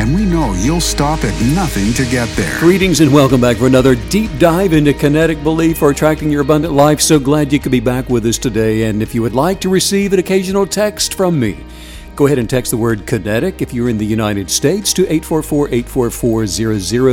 and we know you'll stop at nothing to get there. Greetings and welcome back for another deep dive into kinetic belief for attracting your abundant life. So glad you could be back with us today. And if you would like to receive an occasional text from me, go ahead and text the word kinetic if you're in the United States to 844 844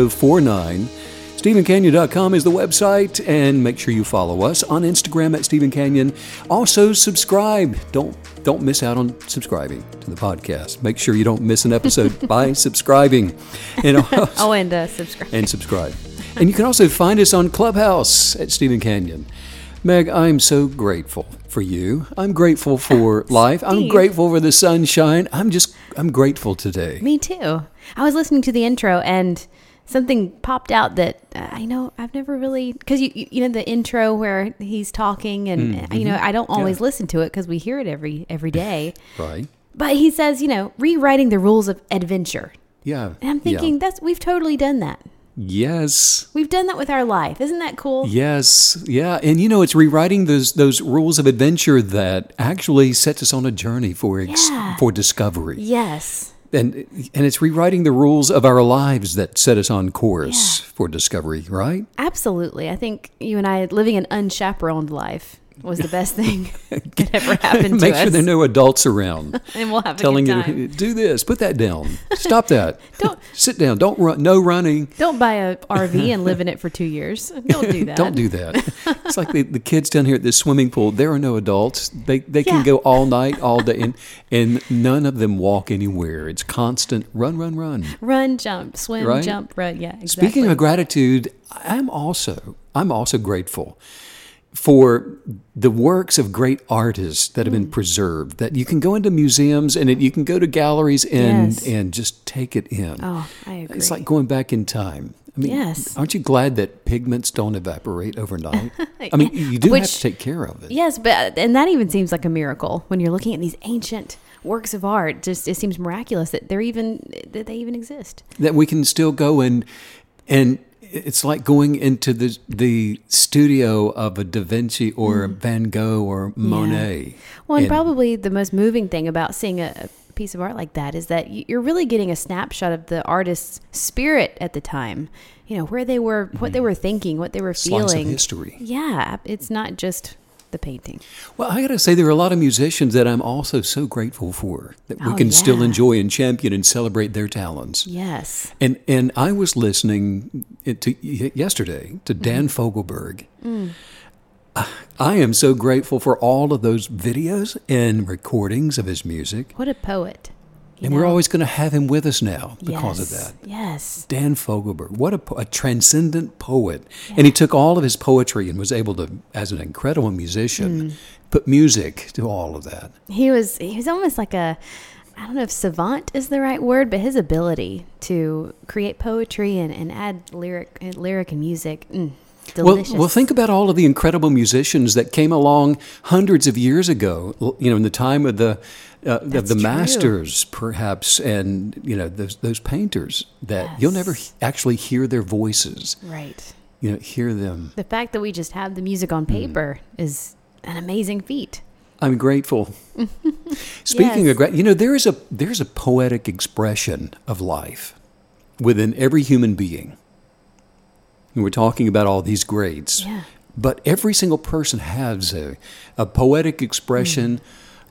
0049. StevenCanyon.com is the website, and make sure you follow us on Instagram at Steven Canyon. Also, subscribe. Don't don't miss out on subscribing to the podcast. Make sure you don't miss an episode by subscribing. And also, Oh, and uh, subscribe. and subscribe. And you can also find us on Clubhouse at Steven Canyon. Meg, I'm so grateful for you. I'm grateful for life. I'm grateful for the sunshine. I'm just I'm grateful today. Me too. I was listening to the intro and something popped out that uh, I know I've never really because you you you know the intro where he's talking and Mm-hmm. you know I don't always listen to it because we hear it every every day. Right? But he says you know rewriting the rules of adventure. Yeah. And I'm thinking yeah. that's we've totally done that. Yes. We've done that with our life. Isn't that cool? Yes, yeah, and you know it's rewriting those those rules of adventure that actually sets us on a journey for ex- Yeah. for discovery, Yes. And and it's rewriting the rules of our lives that set us on course for discovery, right? Absolutely. I think you and I living an unchaperoned life was the best thing that ever happened to Make us. Make sure there are no adults around. and we'll have a telling good time. you do this, put that down, stop that, Don't- sit down, don't run, no running. Don't buy a RV and live in it for two years. Don't do that. Don't do that. It's like the, the kids down here at this swimming pool. There are no adults. They they can go all night, all day, and and none of them walk anywhere. It's constant run, run, run. Run, jump, swim, Right? jump, run. Yeah, exactly. Speaking of gratitude, I'm also I'm also grateful for the works of great artists that have been hmm. preserved. That you can go into museums and it, you can go to galleries and Yes. and just take it in. Oh, I agree. It's like going back in time. I mean, Yes. aren't you glad that pigments don't evaporate overnight? I mean, you do have to take care of it. yes, but uh, and that even seems like a miracle when you're looking at these ancient works of art. Just it seems miraculous that they're even that they even exist. That we can still go and and it's like going into the the studio of a Da Vinci or a Van Gogh or Monet. Mm. Well, and, And- probably the most moving thing about seeing a, piece of art like that is that you're really getting a snapshot of the artist's spirit at the time. You know where they were, what they were thinking, what they were Mm-hmm. Slice of feeling. history. Yeah, it's not just the painting. Well, I got to say, there are a lot of musicians that I'm also so grateful for that we Oh, can still enjoy and champion and celebrate their talents. Yes. And and I was listening to yesterday to mm-hmm. Dan Fogelberg. Mm. I am so grateful for all of those videos and recordings of his music, What a poet. And we're always going to have him with us now because yes. of that. Yes. Dan Fogelberg, what a, a transcendent poet. And he took all of his poetry and was able to, as an incredible musician, Mm. put music to all of that. He was he was almost like a I don't know if savant is the right word, but his ability to create poetry and, and add lyric lyric and music. Mm, delicious. well, think about all of the incredible musicians that came along hundreds of years ago. You know, in the time of the uh, of the true. masters, perhaps, and you know those those painters that you'll never actually hear their voices. right. You know, hear them. The fact that we just have the music on paper is an amazing feat. I'm grateful. Speaking Yes. of gra- you know, there is a there's a poetic expression of life within every human being. And we're talking about all these grades. Yeah. But every single person has a, a poetic expression mm.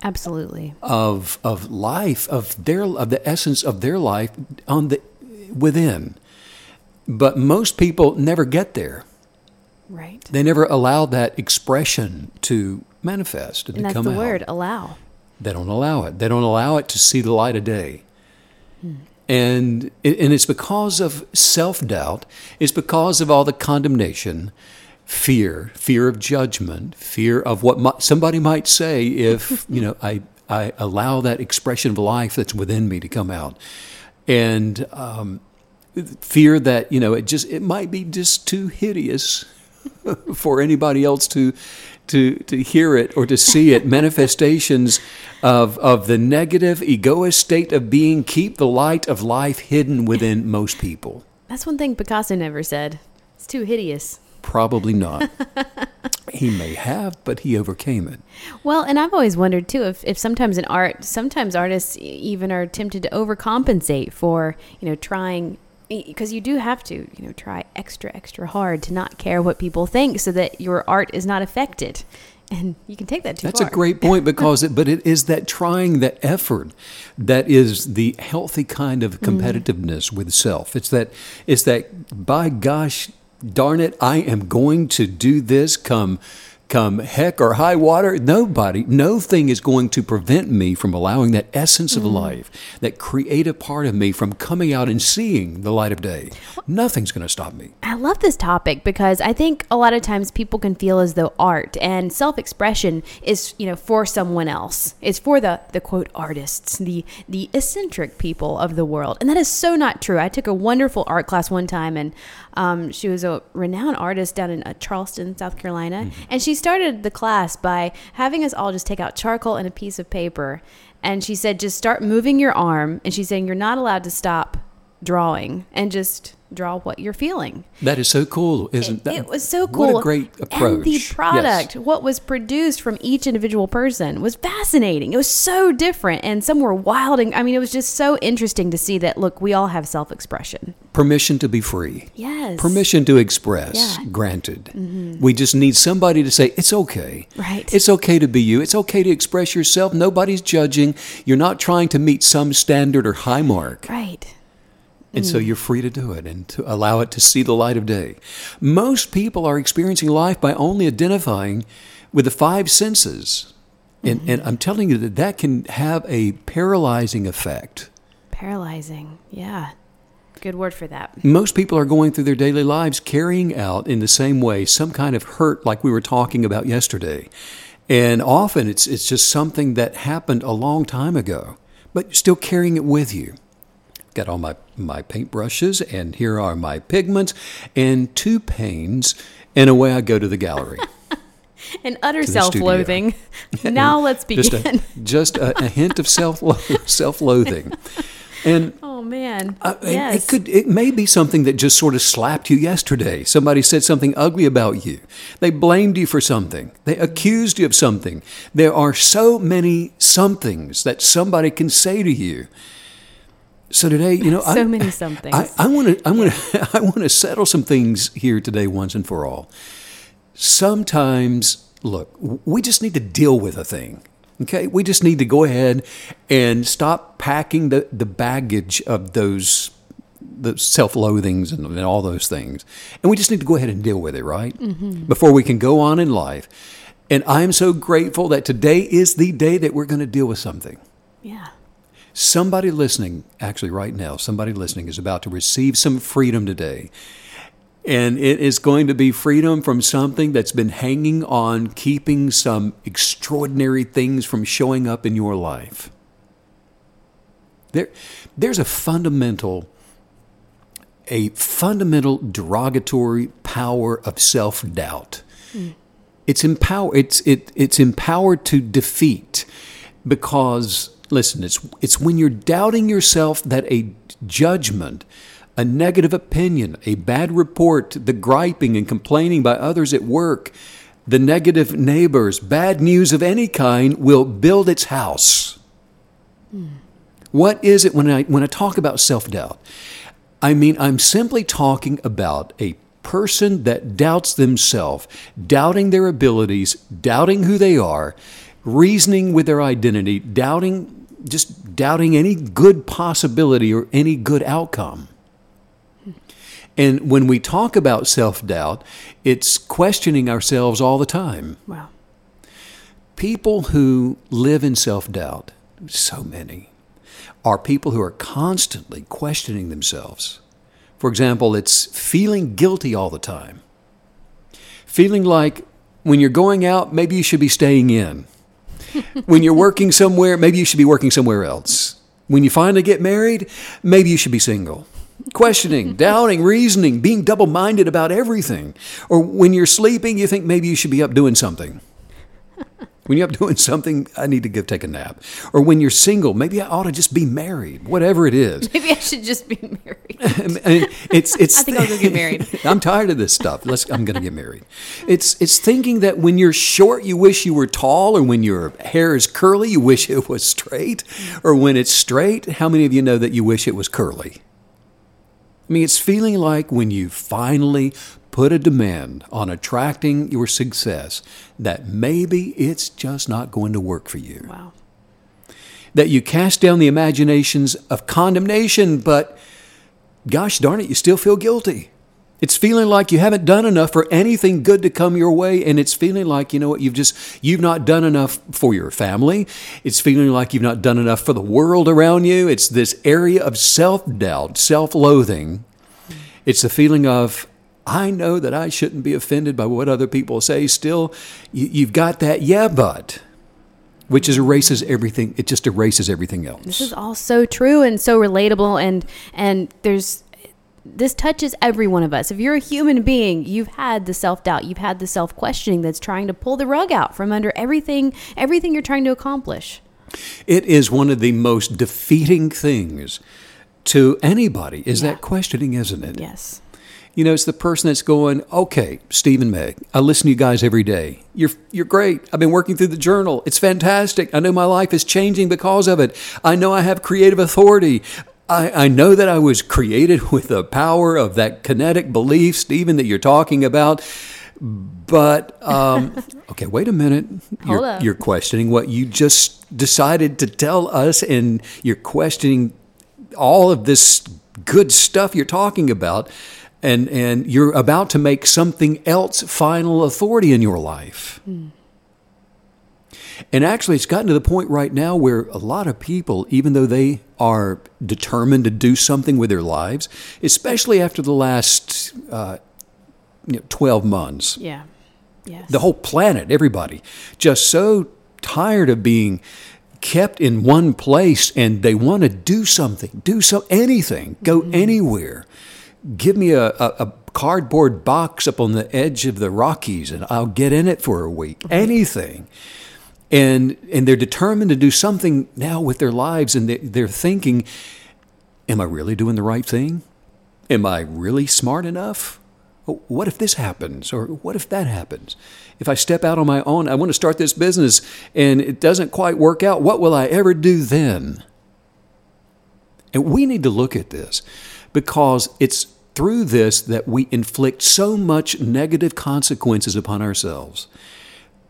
Absolutely. of of life, of their of the essence of their life on the within. But most people never get there. Right. They never allow that expression to manifest and, And to that's the word allow. They don't allow it. They don't allow it to see the light of day. Hmm. And and it's because of self-doubt. It's because of all the condemnation, fear, fear of judgment, fear of what mi- somebody might say if, you know, I I allow that expression of life that's within me to come out. And um, fear that, you know, it just it might be just too hideous for anybody else to to to hear it or to see it manifestations of of the negative egoist state of being keep the light of life hidden within most people. That's one thing Picasso never said. It's too hideous. Probably not. he may have, but he overcame it. Well, and I've always wondered too if, if sometimes in art, sometimes artists even are tempted to overcompensate for, you know, trying because you do have to, you know, try extra, extra hard to not care what people think so that your art is not affected. And you can take that too That's far. a great point because it, but it is that trying, that effort, that is the healthy kind of mm-hmm. competitiveness with self. It's that, it's that, by gosh, darn it, I am going to do this come come heck or high water, nobody, no thing is going to prevent me from allowing that essence of life, that creative part of me from coming out and seeing the light of day. Nothing's going to stop me. I love this topic because I think a lot of times people can feel as though art and self-expression is, you know, for someone else. It's for the the quote artists, the the eccentric people of the world, and that is so not true. I took a wonderful art class one time, and um, she was a renowned artist down in uh, Charleston, South Carolina, and she started the class by having us all just take out charcoal and a piece of paper, and she said, just start moving your arm, and she's saying you're not allowed to stop drawing and just draw what you're feeling. That is so cool, isn't It, that? it was so cool. What a great approach. And the Yes. product, what was produced from each individual person, was fascinating. It was so different, and some were wild. And I mean, it was just so interesting to see that. Look, we all have self-expression. Permission to be free. Yes. Permission to express, Yeah. Mm-hmm. granted. We just need somebody to say, it's okay. Right. It's okay to be you. It's okay to express yourself. Nobody's judging. You're not trying to meet some standard or high mark. Right. And Mm. so you're free to do it and to allow it to see the light of day. Most people are experiencing life by only identifying with the five senses. And, Mm-hmm. and I'm telling you that that can have a paralyzing effect. Paralyzing. Yeah. Good word for that. Most people are going through their daily lives carrying out in the same way some kind of hurt, like we were talking about yesterday. And often it's, it's just something that happened a long time ago, but you're still carrying it with you. Got all my, my paintbrushes, and here are my pigments, and two panes, and away I go to the gallery. And utter self-loathing. now let's just begin. a, just a, a hint of self self loathing. And oh man. Yes. It could. It may be something that just sort of slapped you yesterday. Somebody said something ugly about you. They blamed you for something. They accused you of something. There are so many somethings that somebody can say to you. So today, you know, So I, many somethings. I, want to. I want to. I want to settle some things here today, once and for all. Sometimes, look, we just need to deal with a thing. Okay, we just need to go ahead and stop packing the, the baggage of those the self-loathings and, and all those things, and we just need to go ahead and deal with it, right? Mm-hmm. Before we can go on in life. And I'm so grateful that today is the day that we're going to deal with something. yeah. Somebody listening, actually, right now, somebody listening is about to receive some freedom today. And it is going to be freedom from something that's been hanging on, keeping some extraordinary things from showing up in your life. There, there's a fundamental, a fundamental derogatory power of self doubt. Hmm. It's empower. It's it. It's empowered to defeat, because listen. It's it's when you're doubting yourself that a judgment, a negative opinion, a bad report, the griping and complaining by others at work, the negative neighbors, bad news of any kind will build its house. Hmm. What is it when I when I talk about self-doubt? I mean, I'm simply talking about a person that doubts themselves, doubting their abilities, doubting who they are, reasoning with their identity, doubting just doubting any good possibility or any good outcome. And when we talk about self-doubt, it's questioning ourselves all the time. Wow. People who live in self doubt, so many, are people who are constantly questioning themselves. For example, it's feeling guilty all the time, feeling like when you're going out, maybe you should be staying in. When you're working somewhere, maybe you should be working somewhere else. When you finally get married, maybe you should be single. Questioning, doubting, reasoning, being double minded about everything. Or when you're sleeping, you think maybe you should be up doing something. When you're up doing something, I need to go take a nap. Or when you're single, maybe I ought to just be married. Whatever it is. Maybe I should just be married. I mean, it's it's. I think I'll go get married. I'm tired of this stuff. Let's. I'm going to get married. It's it's thinking that when you're short, you wish you were tall, or when your hair is curly, you wish it was straight, or when it's straight, how many of you know that you wish it was curly? I mean, it's feeling like when you finally put a demand on attracting your success that maybe it's just not going to work for you. Wow. That you cast down the imaginations of condemnation, but gosh darn it, you still feel guilty. It's feeling like you haven't done enough for anything good to come your way, and it's feeling like you know what you've just you've not done enough for your family. It's feeling like you've not done enough for the world around you. It's this area of self doubt, self loathing. It's the feeling of I know that I shouldn't be offended by what other people say. Still, you, you've got that yeah, but which is erases everything. It just erases everything else. This is all so true and so relatable and and there's this touches every one of us. If you're a human being, you've had the self-doubt, you've had the self-questioning that's trying to pull the rug out from under everything everything you're trying to accomplish. It is one of the most defeating things to anybody is Yeah. that questioning, isn't it? Yes. You know, it's the person that's going, okay, Steve and Meg, I listen to you guys every day. You're, you're great. I've been working through the journal. It's fantastic. I know my life is changing because of it. I know I have creative authority. I, I know that I was created with the power of that kinetic belief, Steven, that you're talking about. But, um, okay, wait a minute. You're, you're questioning what you just decided to tell us, and you're questioning all of this good stuff you're talking about and and you're about to make something else final authority in your life and actually it's gotten to the point right now where a lot of people even though they are determined to do something with their lives especially after the last uh, you know, 12 months Yeah. Yes. the whole planet, everybody, just so tired of being kept in one place and they want to do something, do so anything, go anywhere. Give me a, a, a cardboard box up on the edge of the Rockies and I'll get in it for a week. Mm-hmm. Anything. And and they're determined to do something now with their lives and they, they're thinking, Am I really doing the right thing? Am I really smart enough? What if this happens? Or what if that happens? If I step out on my own, I want to start this business and it doesn't quite work out, what will I ever do then? And we need to look at this because it's through this that we inflict so much negative consequences upon ourselves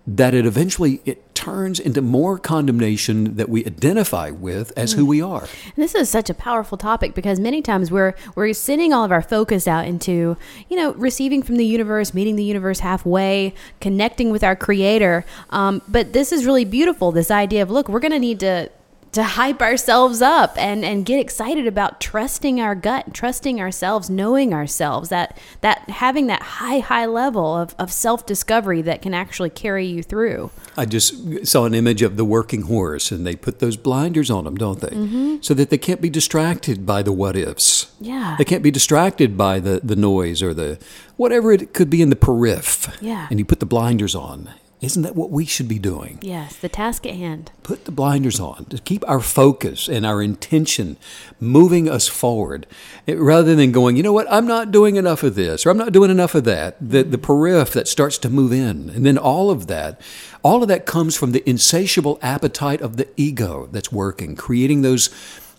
that it eventually it turns into more condemnation that we identify with as who we are. This is such a powerful topic because many times we're we're sending all of our focus out into, you know, receiving from the universe, meeting the universe halfway, connecting with our creator. Um, but this is really beautiful. This idea of look, we're going to need to to hype ourselves up and and get excited about trusting our gut, trusting ourselves, knowing ourselves. That that having that high high level of of self discovery that can actually carry you through. I just saw an image of the working horse, and they put those blinders on them, don't they? Mm-hmm. So that they can't be distracted by the what ifs. Yeah. They can't be distracted by the, the noise or the whatever it could be in the periph. Yeah. And you put the blinders on. Isn't that what we should be doing? Yes, the task at hand. Put the blinders on to keep our focus and our intention moving us forward It- rather than going, you know what, I'm not doing enough of this or I'm not doing enough of that. The, the periph that starts to move in. And then all of that, all of that comes from the insatiable appetite of the ego that's working, creating those.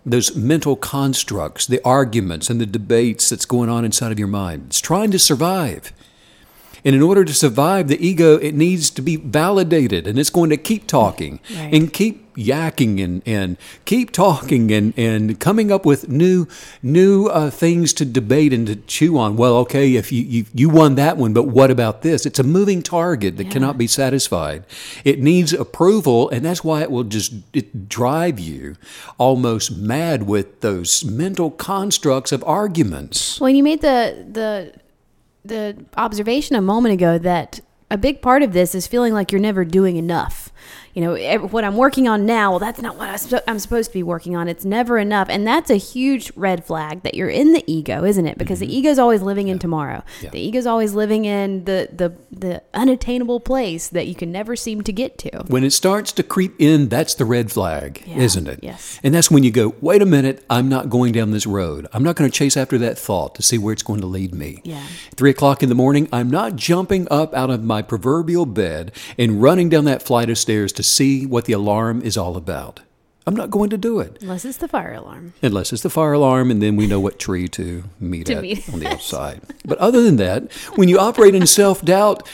Those mental constructs, the arguments and the debates that's going on inside of your mind. It's trying to survive. And in order to survive the ego, it needs to be validated and it's going to keep talking Right. and keep yakking and, and keep talking and, and coming up with new new uh, things to debate and to chew on. Well, okay, if you, you, you won that one, but what about this? It's a moving target that cannot be satisfied. It needs approval, and that's why it will just it drive you almost mad with those mental constructs of arguments. Well, you made the the the observation a moment ago that a big part of this is feeling like you're never doing enough. You know, what I'm working on now, well, that's not what I'm supposed to be working on. It's never enough. And that's a huge red flag that you're in the ego, isn't it? Because the ego's always living in tomorrow. Mm-hmm. Yeah. The ego's always living in the, the, the unattainable place that you can never seem to get to. When it starts to creep in, that's the red flag, Yeah, isn't it? yes. And that's when you go, wait a minute, I'm not going down this road. I'm not going to chase after that thought to see where it's going to lead me. Yeah. Three o'clock in the morning, I'm not jumping up out of my proverbial bed and running down that flight of stairs to see what the alarm is all about. I'm not going to do it. Unless it's the fire alarm. Unless it's the fire alarm, and then we know what tree to meet To at meet on the outside. But other than that, when you operate in self doubt,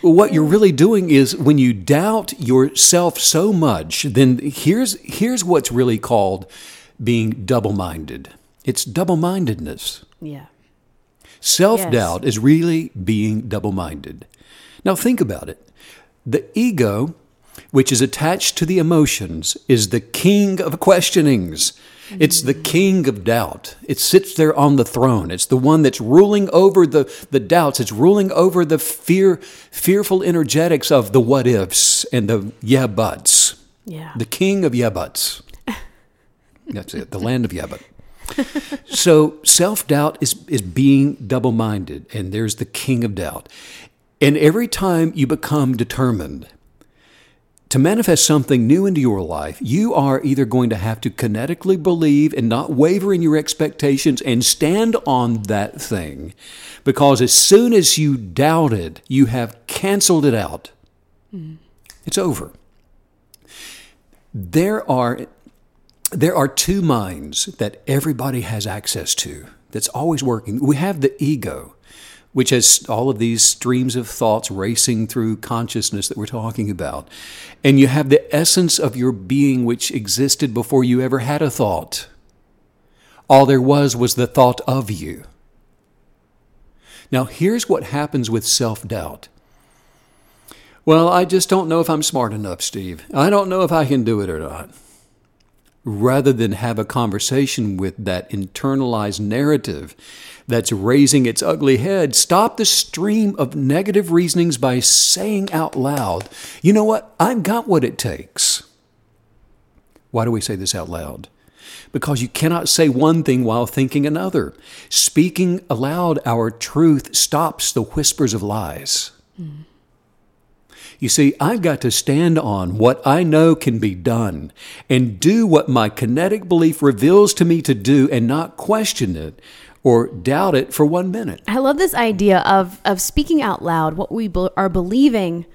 what you're really doing is when you doubt yourself so much, then here's here's what's really called being double minded. It's double mindedness. Yeah. Self doubt is really being double minded. Now, think about it. The ego, which is attached to the emotions, is the king of questionings. It's the king of doubt. It sits there on the throne. It's the one that's ruling over the, the doubts. It's ruling over the fear, fearful energetics of the what ifs and the yeah buts. Yeah. The king of yeah buts. That's it, the land of yeah but. so self doubt is, is being double minded, and there's the king of doubt. And every time you become determined to manifest something new into your life, you are either going to have to kinetically believe and not waver in your expectations and stand on that thing. Because as soon as you doubted, you have canceled it out. Hmm. It's over. There are there are two minds that everybody has access to that's always working. We have the ego, which has all of these streams of thoughts racing through consciousness that we're talking about. And you have the essence of your being, which existed before you ever had a thought. All there was was the thought of you. Now, here's what happens with self doubt. Well, I just don't know if I'm smart enough, Steve. I don't know if I can do it or not rather than have a conversation with that internalized narrative that's raising its ugly head, stop the stream of negative reasonings by saying out loud, you know what? I've got what it takes. Why do we say this out loud? Because you cannot say one thing while thinking another. Speaking aloud our truth stops the whispers of lies. Hmm. You see, I've got to stand on what I know can be done and do what my kinetic belief reveals to me to do and not question it or doubt it for one minute. I love this idea of of speaking out loud what we be- are believing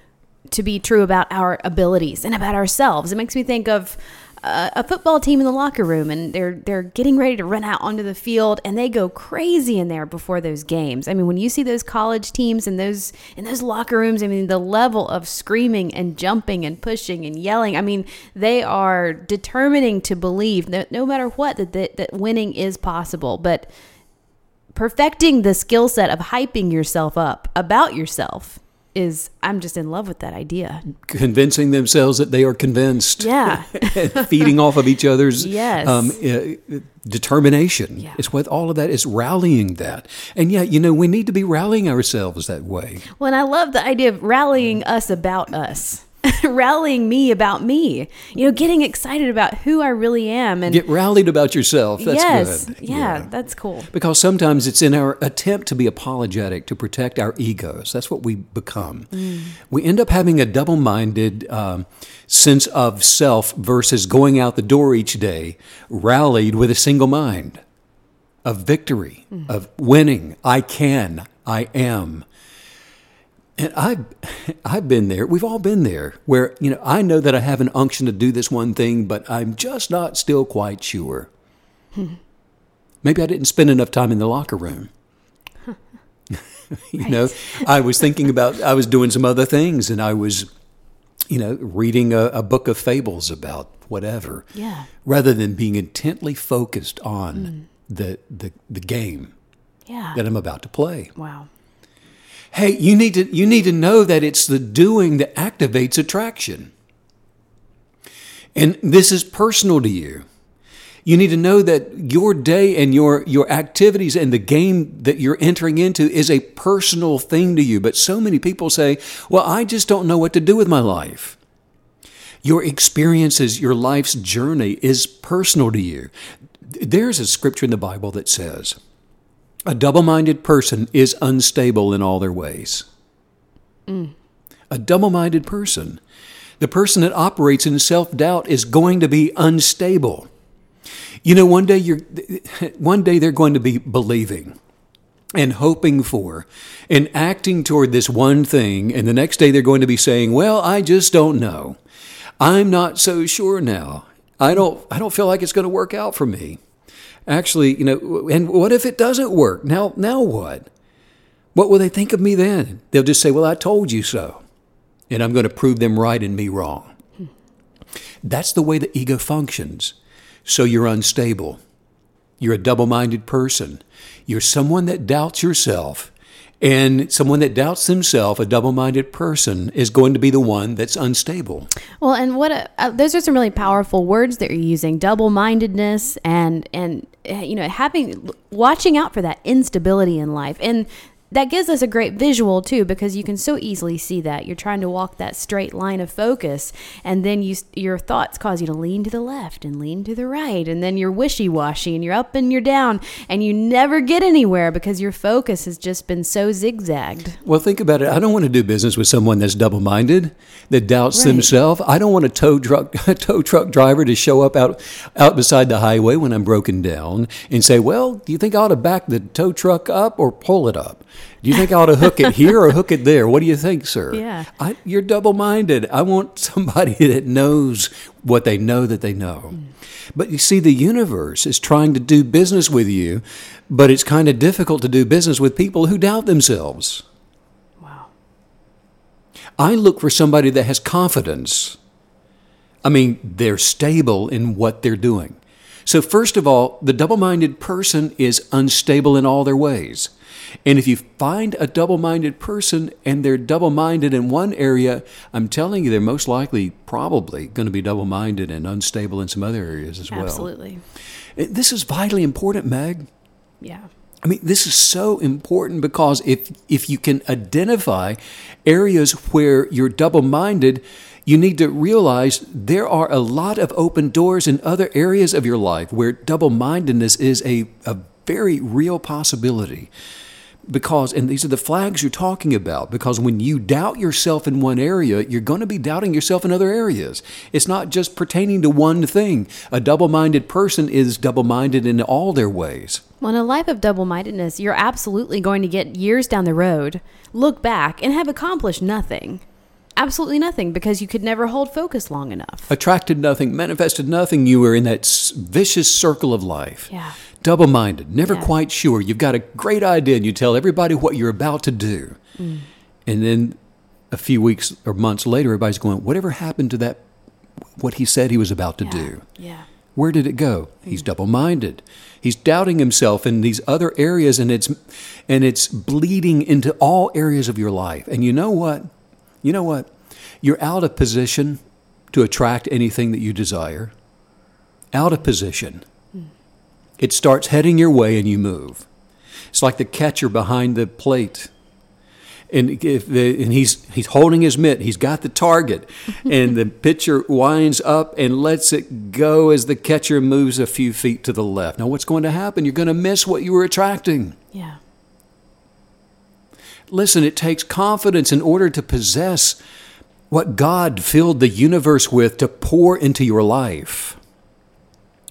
to be true about our abilities and about ourselves. It makes me think of a football team in the locker room, and they're they're getting ready to run out onto the field, and they go crazy in there before those games. I mean, when you see those college teams in those in those locker rooms, I mean, the level of screaming and jumping and pushing and yelling. I mean, they are determining to believe that no matter what that that, that winning is possible, but perfecting the skill set of hyping yourself up about yourself is I'm just in love with that idea. Convincing themselves that they are convinced. Yeah. feeding off of each other's Yes. um, uh, determination. Yeah. It's what all of that is rallying that. And yet, you know, we need to be rallying ourselves that way. Well, and I love the idea of rallying us about us. rallying me about me. You know, getting excited about who I really am and Get rallied about yourself. That's yes. good. Yeah, that's cool. Because sometimes it's in our attempt to be apologetic, to protect our egos. That's what we become. We end up having a double minded um, sense of self versus going out the door each day rallied with a single mind of victory, of winning. I can, I am. And I've, I've been there. We've all been there where, you know, I know that I have an unction to do this one thing, but I'm just not still quite sure. Maybe I didn't spend enough time in the locker room. you know, I was thinking about, I was doing some other things and I was, you know, reading a, a book of fables about whatever. Yeah. Rather than being intently focused on mm. the, the, the game Yeah. that I'm about to play. Wow. Hey, you need to you need to know that it's the doing that activates attraction. And this is personal to you. You need to know that your day and your your activities and the game that you're entering into is a personal thing to you. But so many people say, "Well, I just don't know what to do with my life." Your experiences, your life's journey is personal to you. There's a scripture in the Bible that says, a double minded person is unstable in all their ways. Mm. A double minded person, the person that operates in self doubt, is going to be unstable. You know, one day you're, one day they're going to be believing and hoping for and acting toward this one thing, and the next day they're going to be saying, "Well, I just don't know. I'm not so sure now. I don't. I don't feel like it's going to work out for me." Actually, you know, and what if it doesn't work? Now, now what? What will they think of me then? They'll just say, "Well, I told you so," and I'm going to prove them right and me wrong. That's the way the ego functions. So you're unstable. You're a double minded person. You're someone that doubts yourself. And someone that doubts themselves, a double minded person, is going to be the one that's unstable. Well, and what a, uh, those are some really powerful words that you're using double mindedness and, and, eh, you know, having, watching out for that instability in life. And that gives us a great visual too because you can so easily see that. You're trying to walk that straight line of focus and then you your thoughts cause you to lean to the left and lean to the right and then you're wishy-washy and you're up and you're down and you never get anywhere because your focus has just been so zigzagged. Well think about it. I don't want to do business with someone that's double-minded that doubts right. themselves. I don't want a tow truck tow truck driver to show up out out beside the highway when i'm broken down and say well do you think i ought to back the tow truck up or pull it up do you think I ought to hook it here or hook it there? What do you think, sir? Yeah. I, you're double minded. I want somebody that knows what they know that they know. Mm. But you see, the universe is trying to do business with you, but it's kind of difficult to do business with people who doubt themselves. Wow. I look for somebody that has confidence. I mean, they're stable in what they're doing. So, first of all, the double minded person is unstable in all their ways. And if you find a double minded person and they're double minded in one area, I'm telling you, they're most likely probably going to be double minded and unstable in some other areas as well. Absolutely. This is vitally important, Meg. Yeah. I mean, this is so important because if if you can identify areas where you're double-minded, you need to realize there are a lot of open doors in other areas of your life where double-mindedness is a, a very real possibility because and these are the flags you're talking about because when you doubt yourself in one area you're going to be doubting yourself in other areas. It's not just pertaining to one thing. A double-minded person is double-minded in all their ways. Well in a life of double-mindedness you're absolutely going to get years down the road look back and have accomplished nothing. Absolutely nothing because you could never hold focus long enough. Attracted nothing manifested nothing you were in that vicious circle of life. Yeah double minded, never yeah. quite sure. You've got a great idea and you tell everybody what you're about to do. Mm. And then a few weeks or months later, everybody's going, Whatever happened to that, what he said he was about to yeah. do? Yeah. Where did it go? Mm. He's double minded. He's doubting himself in these other areas and it's and it's bleeding into all areas of your life. And you know what? You know what? You're out of position to attract anything that you desire. Out of position. It starts heading your way and you move. It's like the catcher behind the plate. And, if the, and he's, he's holding his mitt, he's got the target, and the pitcher winds up and lets it go as the catcher moves a few feet to the left. Now, what's going to happen? You're going to miss what you were attracting. Yeah. Listen, it takes confidence in order to possess what God filled the universe with to pour into your life.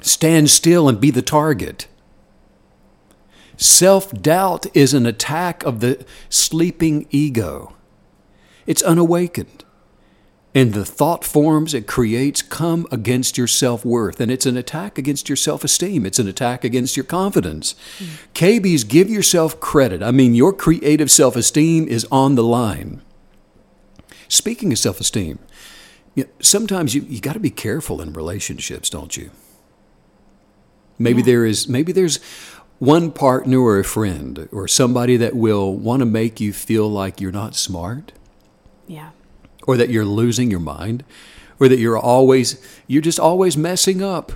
Stand still and be the target. Self doubt is an attack of the sleeping ego. It's unawakened. And the thought forms it creates come against your self worth. And it's an attack against your self esteem. It's an attack against your confidence. Mm. KBs, give yourself credit. I mean, your creative self esteem is on the line. Speaking of self esteem, sometimes you, you got to be careful in relationships, don't you? Maybe yeah. there is maybe there's one partner or a friend or somebody that will want to make you feel like you're not smart. Yeah. Or that you're losing your mind or that you're always you're just always messing up.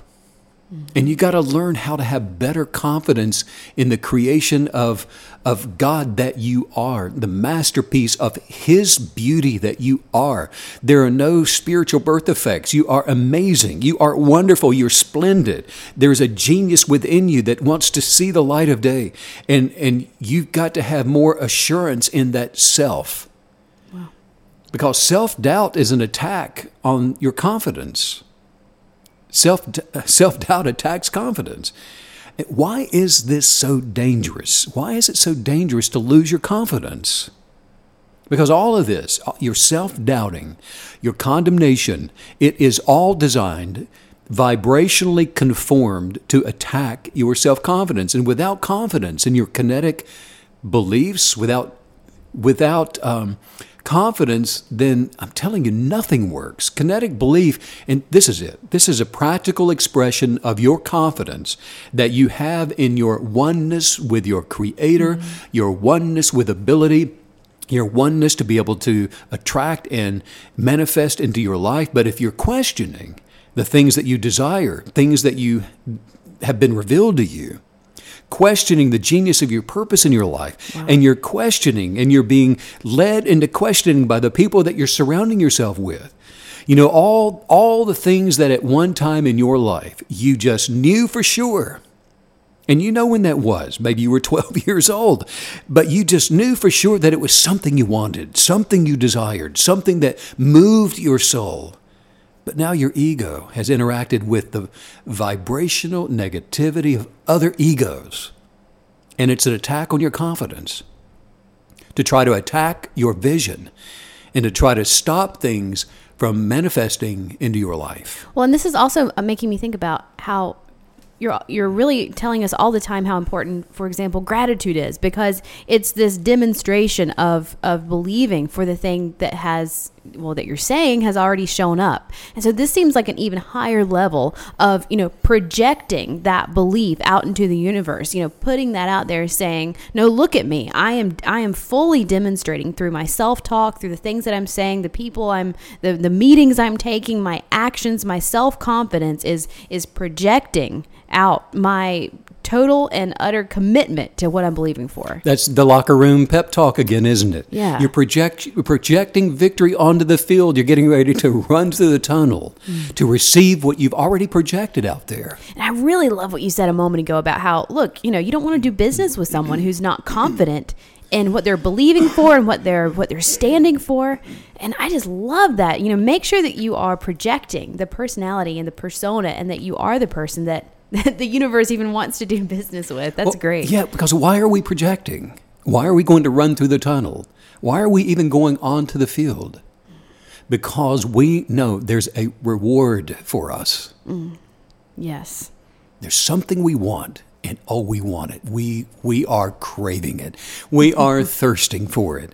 And you got to learn how to have better confidence in the creation of, of God that you are, the masterpiece of His beauty that you are. There are no spiritual birth effects. You are amazing. You are wonderful. You're splendid. There's a genius within you that wants to see the light of day. And, and you've got to have more assurance in that self. Wow. Because self doubt is an attack on your confidence. Self self doubt attacks confidence. Why is this so dangerous? Why is it so dangerous to lose your confidence? Because all of this, your self doubting, your condemnation, it is all designed, vibrationally conformed to attack your self confidence. And without confidence in your kinetic beliefs, without, without um, confidence, then I'm telling you, nothing works. Kinetic belief, and this is it. This is a practical expression of your confidence that you have in your oneness with your Creator, mm-hmm. your oneness with ability your oneness to be able to attract and manifest into your life. But if you're questioning the things that you desire, things that you have been revealed to you, questioning the genius of your purpose in your life, wow. and you're questioning and you're being led into questioning by the people that you're surrounding yourself with. You know, all, all the things that at one time in your life you just knew for sure. And you know when that was. Maybe you were 12 years old, but you just knew for sure that it was something you wanted, something you desired, something that moved your soul. But now your ego has interacted with the vibrational negativity of other egos. And it's an attack on your confidence to try to attack your vision and to try to stop things from manifesting into your life. Well, and this is also uh, making me think about how you're you're really telling us all the time how important for example gratitude is because it's this demonstration of of believing for the thing that has well that you're saying has already shown up. And so this seems like an even higher level of you know projecting that belief out into the universe you know putting that out there saying no look at me. I am i am fully demonstrating through my self-talk through the things that i'm saying the people i'm the, the meetings i'm taking my actions my self-confidence is is projecting out my total and utter commitment to what I'm believing for. That's the locker room pep talk again, isn't it? Yeah. You're project, projecting victory onto the field. You're getting ready to run through the tunnel mm. to receive what you've already projected out there. And I really love what you said a moment ago about how, look, you know, you don't want to do business with someone who's not confident in what they're believing for and what they're what they're standing for and i just love that you know make sure that you are projecting the personality and the persona and that you are the person that the universe even wants to do business with. That's well, great. Yeah, because why are we projecting? Why are we going to run through the tunnel? Why are we even going onto the field? Because we know there's a reward for us. Mm. Yes. There's something we want, and oh, we want it. We we are craving it. We are thirsting for it.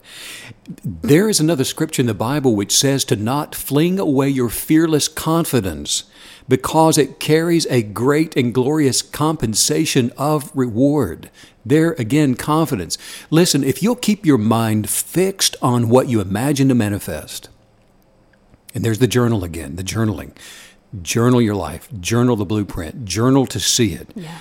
There is another scripture in the Bible which says to not fling away your fearless confidence because it carries a great and glorious compensation of reward. There again, confidence. Listen, if you'll keep your mind fixed on what you imagine to manifest, and there's the journal again, the journaling. Journal your life, journal the blueprint, journal to see it. Yeah.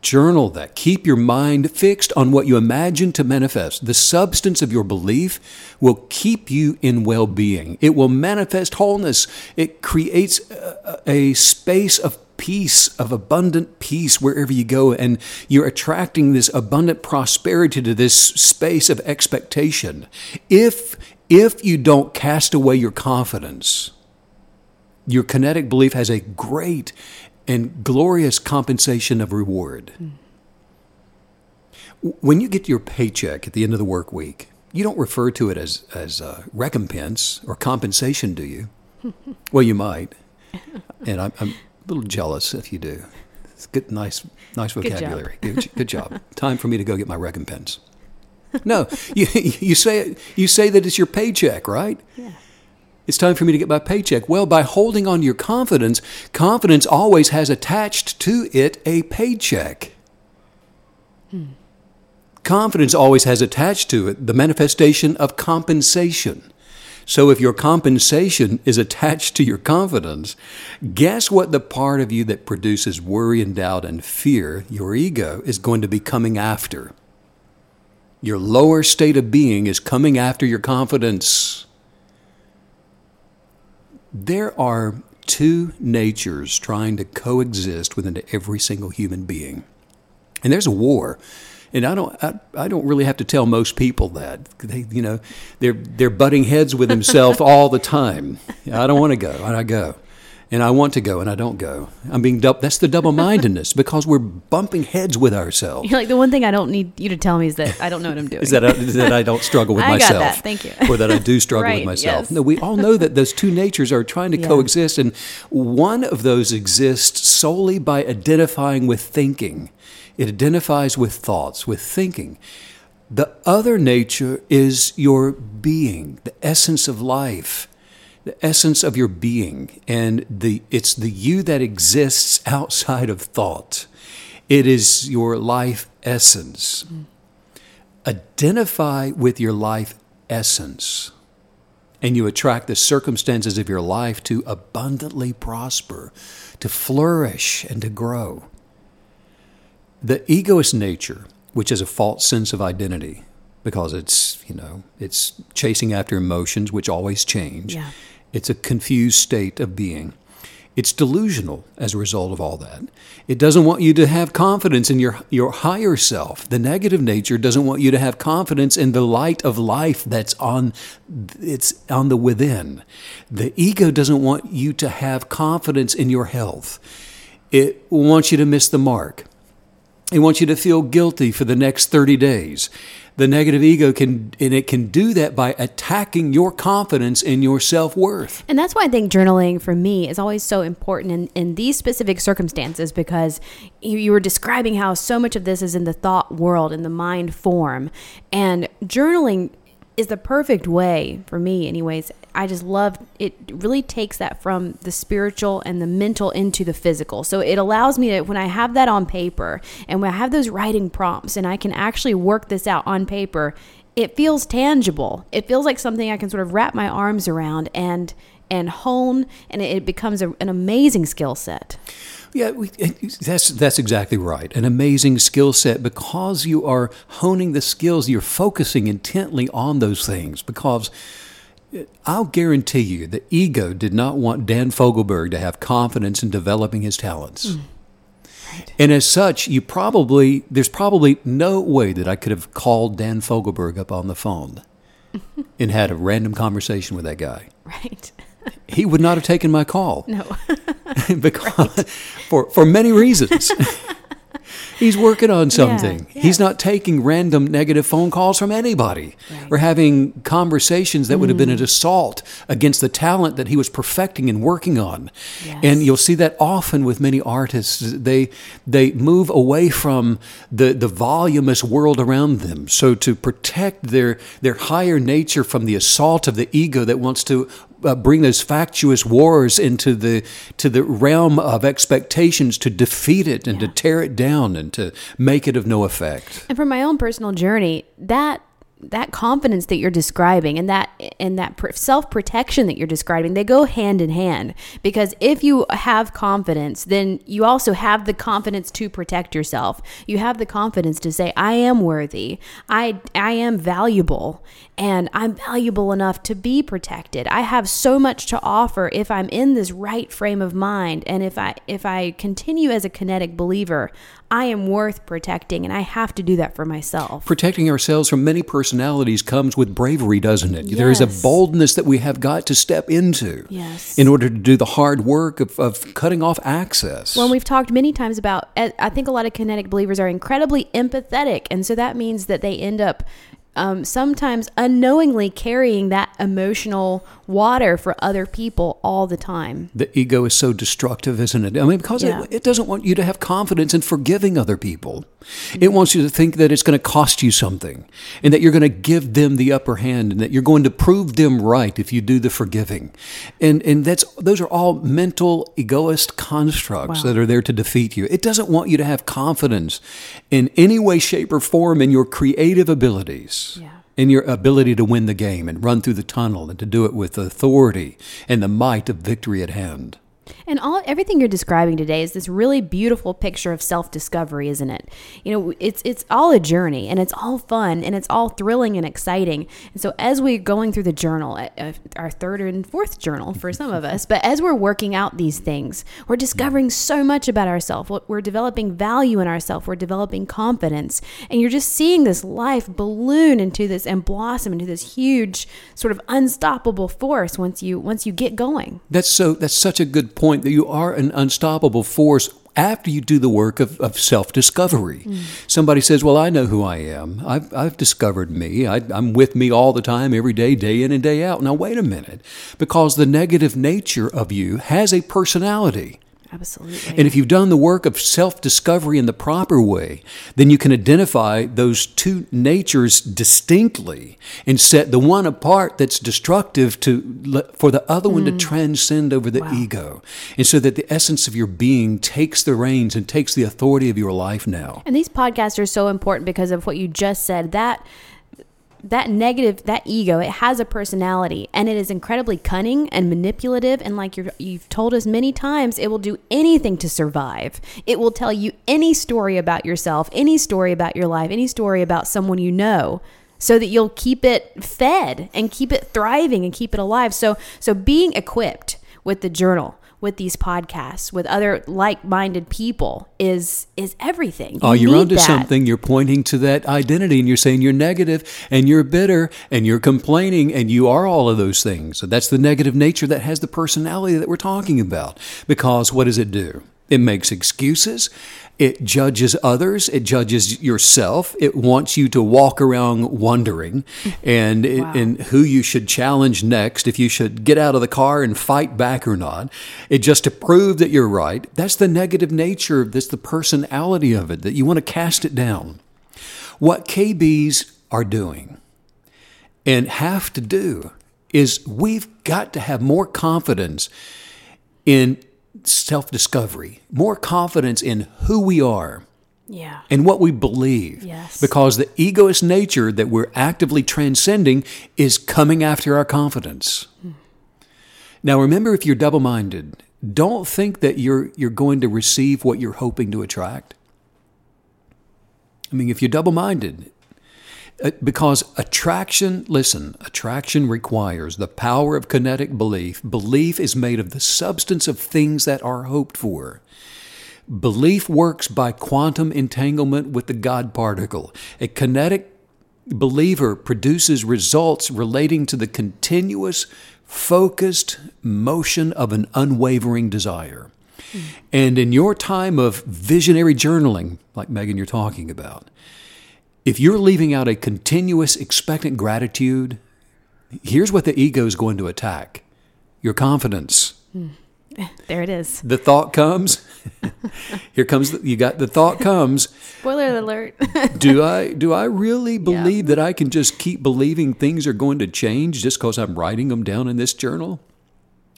Journal that. Keep your mind fixed on what you imagine to manifest. The substance of your belief will keep you in well being, it will manifest wholeness. It creates a, a space of peace, of abundant peace wherever you go, and you're attracting this abundant prosperity to this space of expectation. If if you don't cast away your confidence, your kinetic belief has a great and glorious compensation of reward. Mm. When you get your paycheck at the end of the work week, you don't refer to it as, as uh, recompense or compensation, do you? well, you might. And I'm, I'm, a little jealous if you do. It's good, nice, nice vocabulary. Good job. good, good job. Time for me to go get my recompense. No, you, you say you say that it's your paycheck, right? Yeah. It's time for me to get my paycheck. Well, by holding on to your confidence, confidence always has attached to it a paycheck. Hmm. Confidence always has attached to it the manifestation of compensation. So if your compensation is attached to your confidence, guess what the part of you that produces worry and doubt and fear, your ego, is going to be coming after? Your lower state of being is coming after your confidence. There are two natures trying to coexist within every single human being. And there's a war and I don't, I, I, don't really have to tell most people that. They, you know, they're they're butting heads with themselves all the time. I don't want to go, and I go, and I want to go, and I don't go. I'm being du- that's the double mindedness because we're bumping heads with ourselves. You're like the one thing I don't need you to tell me is that I don't know what I'm doing. is that I, that I don't struggle with I myself? got that. Thank you. or that I do struggle right, with myself. yes. No, we all know that those two natures are trying to Yeah. coexist, and one of those exists solely by identifying with thinking. It identifies with thoughts, with thinking. The other nature is your being, the essence of life, the essence of your being, and the it's the you that exists outside of thought. It is your life essence. Identify with your life essence, and you attract the circumstances of your life to abundantly prosper, to flourish, and to grow. The egoist nature, which is a false sense of identity, because it's, you know, it's chasing after emotions which always change. Yeah. It's a confused state of being. It's delusional as a result of all that. It doesn't want you to have confidence in your, your higher self. The negative nature doesn't want you to have confidence in the light of life that's on it's on the within. The ego doesn't want you to have confidence in your health. It wants you to miss the mark. It wants you to feel guilty for the next 30 days. The negative ego can, and it can do that by attacking your confidence in your self worth. And that's why I think journaling for me is always so important in, in these specific circumstances because you, you were describing how so much of this is in the thought world, in the mind form. And journaling is the perfect way for me, anyways. I just love it, really takes that from the spiritual and the mental into the physical. So it allows me to, when I have that on paper and when I have those writing prompts and I can actually work this out on paper, it feels tangible. It feels like something I can sort of wrap my arms around and and hone, and it, becomes a, an amazing skill set. Yeah, we, that's that's exactly right. An amazing skill set because you are honing the skills. You're focusing intently on those things because. Uh, I'll guarantee you the ego did not want Dan Fogelberg to have confidence in developing his talents. Mm. Right. And as such, you probably there's probably no way that I could have called Dan Fogelberg up on the phone and had a random conversation with that guy. Right. He would not have taken my call No. because for for many reasons. He's working on something. yeah. He's not taking random negative phone calls from anybody Right. Mm. or having conversations that would have been an assault against the talent that he was perfecting and working on. Yes. And you'll see that often with many artists. They they move away from the, the voluminous world around them. So to protect their their higher nature from the assault of the ego that wants to uh, bring those factious wars into the to the realm of expectations to defeat it and to tear it down and to make it of no effect. And from my own personal journey, that that confidence that you're describing and that and that self-protection that you're describing they go hand in hand. Because if you have confidence then you also have the confidence to protect yourself. You have the confidence to say i am worthy. I i am valuable. And i'm valuable enough to be protected. I have so much to offer if i'm in this right frame of mind. And if i if i continue as a kinetic believer i am worth protecting and i have to do that for myself Protecting ourselves from many personalities comes with bravery, doesn't it? Yes. There is a boldness that we have got to step into Yes. in order to do the hard work of, of cutting off access. Well, we've talked many times about, I I think a lot of kinetic believers are incredibly empathetic. And so that means that they end up um, sometimes unknowingly carrying that emotional water for other people all the time. the ego is so destructive, isn't it? I mean, because Yeah. it, it doesn't want you to have confidence in forgiving other people. It wants you to think that it's going to cost you something and that you're going to give them the upper hand and that you're going to prove them right if you do the forgiving. And and that's those are all mental egoist constructs Wow. that are there to defeat you. It doesn't want you to have confidence in any way shape or form in your creative abilities. Yeah. In your ability to win the game and run through the tunnel and to do it with authority and the might of victory at hand. And all everything you're describing today is this really beautiful picture of self-discovery, isn't it? You know, it's it's all a journey and it's all fun and it's all thrilling and exciting. And so as we're going through the journal, uh, our third and fourth journal for some of us, but as we're working out these things, we're discovering so much about ourselves. We're developing value in ourselves. We're developing confidence, and you're just seeing this life balloon into this and blossom into this huge sort of unstoppable force once you once you get going. That's so that's such a good point that you are an unstoppable force after you do the work of, of self discovery. Mm. Somebody says, Well, I know who I am. I've, I've discovered me. I, I'm with me all the time, every day, day in and day out. Now, wait a minute, because the negative nature of you has a personality. Absolutely. And if you've done the work of self discovery in the proper way, then you can identify those two natures distinctly and set the one apart that's destructive to for the other mm. one to mm. transcend over the wow. ego. And so that the essence of your being takes the reins and takes the authority of your life now. And these podcasts are so important because of what you just said. That that negative that ego it has a personality and it is incredibly cunning and manipulative and like you you've told us many times it will do anything to survive. It will tell you any story about yourself any story about your life any story about someone you know so that you'll keep it fed and keep it thriving and keep it alive. So so being equipped with the journal with these podcasts with other like-minded people is is everything. You oh, you're onto that. something. You're pointing to that identity and you're saying you're negative and you're bitter and you're complaining and you are all of those things. So that's the negative nature that has the personality that we're talking about. Because what does it do? It makes excuses. It judges others. It judges yourself. It wants you to walk around wondering and, wow. and who you should challenge next, if you should get out of the car and fight back or not. It just to prove that you're right. That's the negative nature of this, the personality of it, that you want to cast it down. What KBs are doing and have to do is we've got to have more confidence in self discovery, more confidence in who we are. Yeah. And what we believe. Yes. Because the egoist nature that we're actively transcending is coming after our confidence. Hmm. Now remember if you're double minded, don't think that you're you're going to receive what you're hoping to attract. I mean, if you're double minded, because attraction, listen, attraction requires the power of kinetic belief. Belief is made of the substance of things that are hoped for. Belief works by quantum entanglement with the God particle. A kinetic believer produces results relating to the continuous, focused motion of an unwavering desire. Mm. And in your time of visionary journaling, like Megan, you're talking about, if you're leaving out a continuous expectant gratitude, here's what the ego is going to attack your confidence. Hmm. There it is. The thought comes. Here comes the, you got the thought comes. Spoiler alert. do I do I really believe yeah. that I can just keep believing things are going to change just because I'm writing them down in this journal?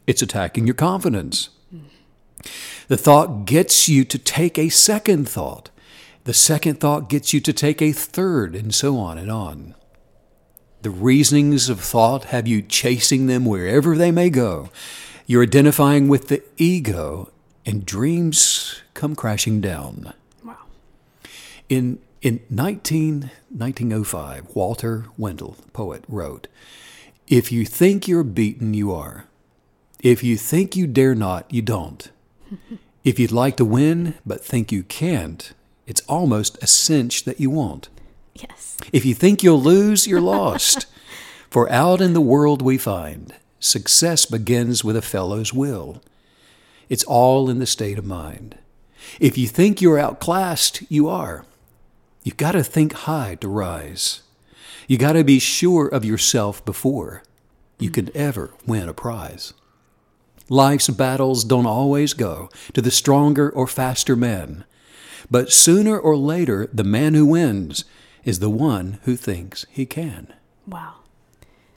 It's attacking your confidence. Hmm. The thought gets you to take a second thought. The second thought gets you to take a third, and so on and on. The reasonings of thought have you chasing them wherever they may go. You're identifying with the ego, and dreams come crashing down. Wow. In, in 19, 1905, Walter Wintle, poet, wrote If you think you're beaten, you are. If you think you dare not, you don't. if you'd like to win but think you can't, it's almost a cinch that you won't. Yes. If you think you'll lose, you're lost. For out in the world we find success begins with a fellow's will. It's all in the state of mind. If you think you're outclassed, you are. You've got to think high to rise. You got to be sure of yourself before you can ever win a prize. Life's battles don't always go to the stronger or faster men. But sooner or later, the man who wins is the one who thinks he can. Wow.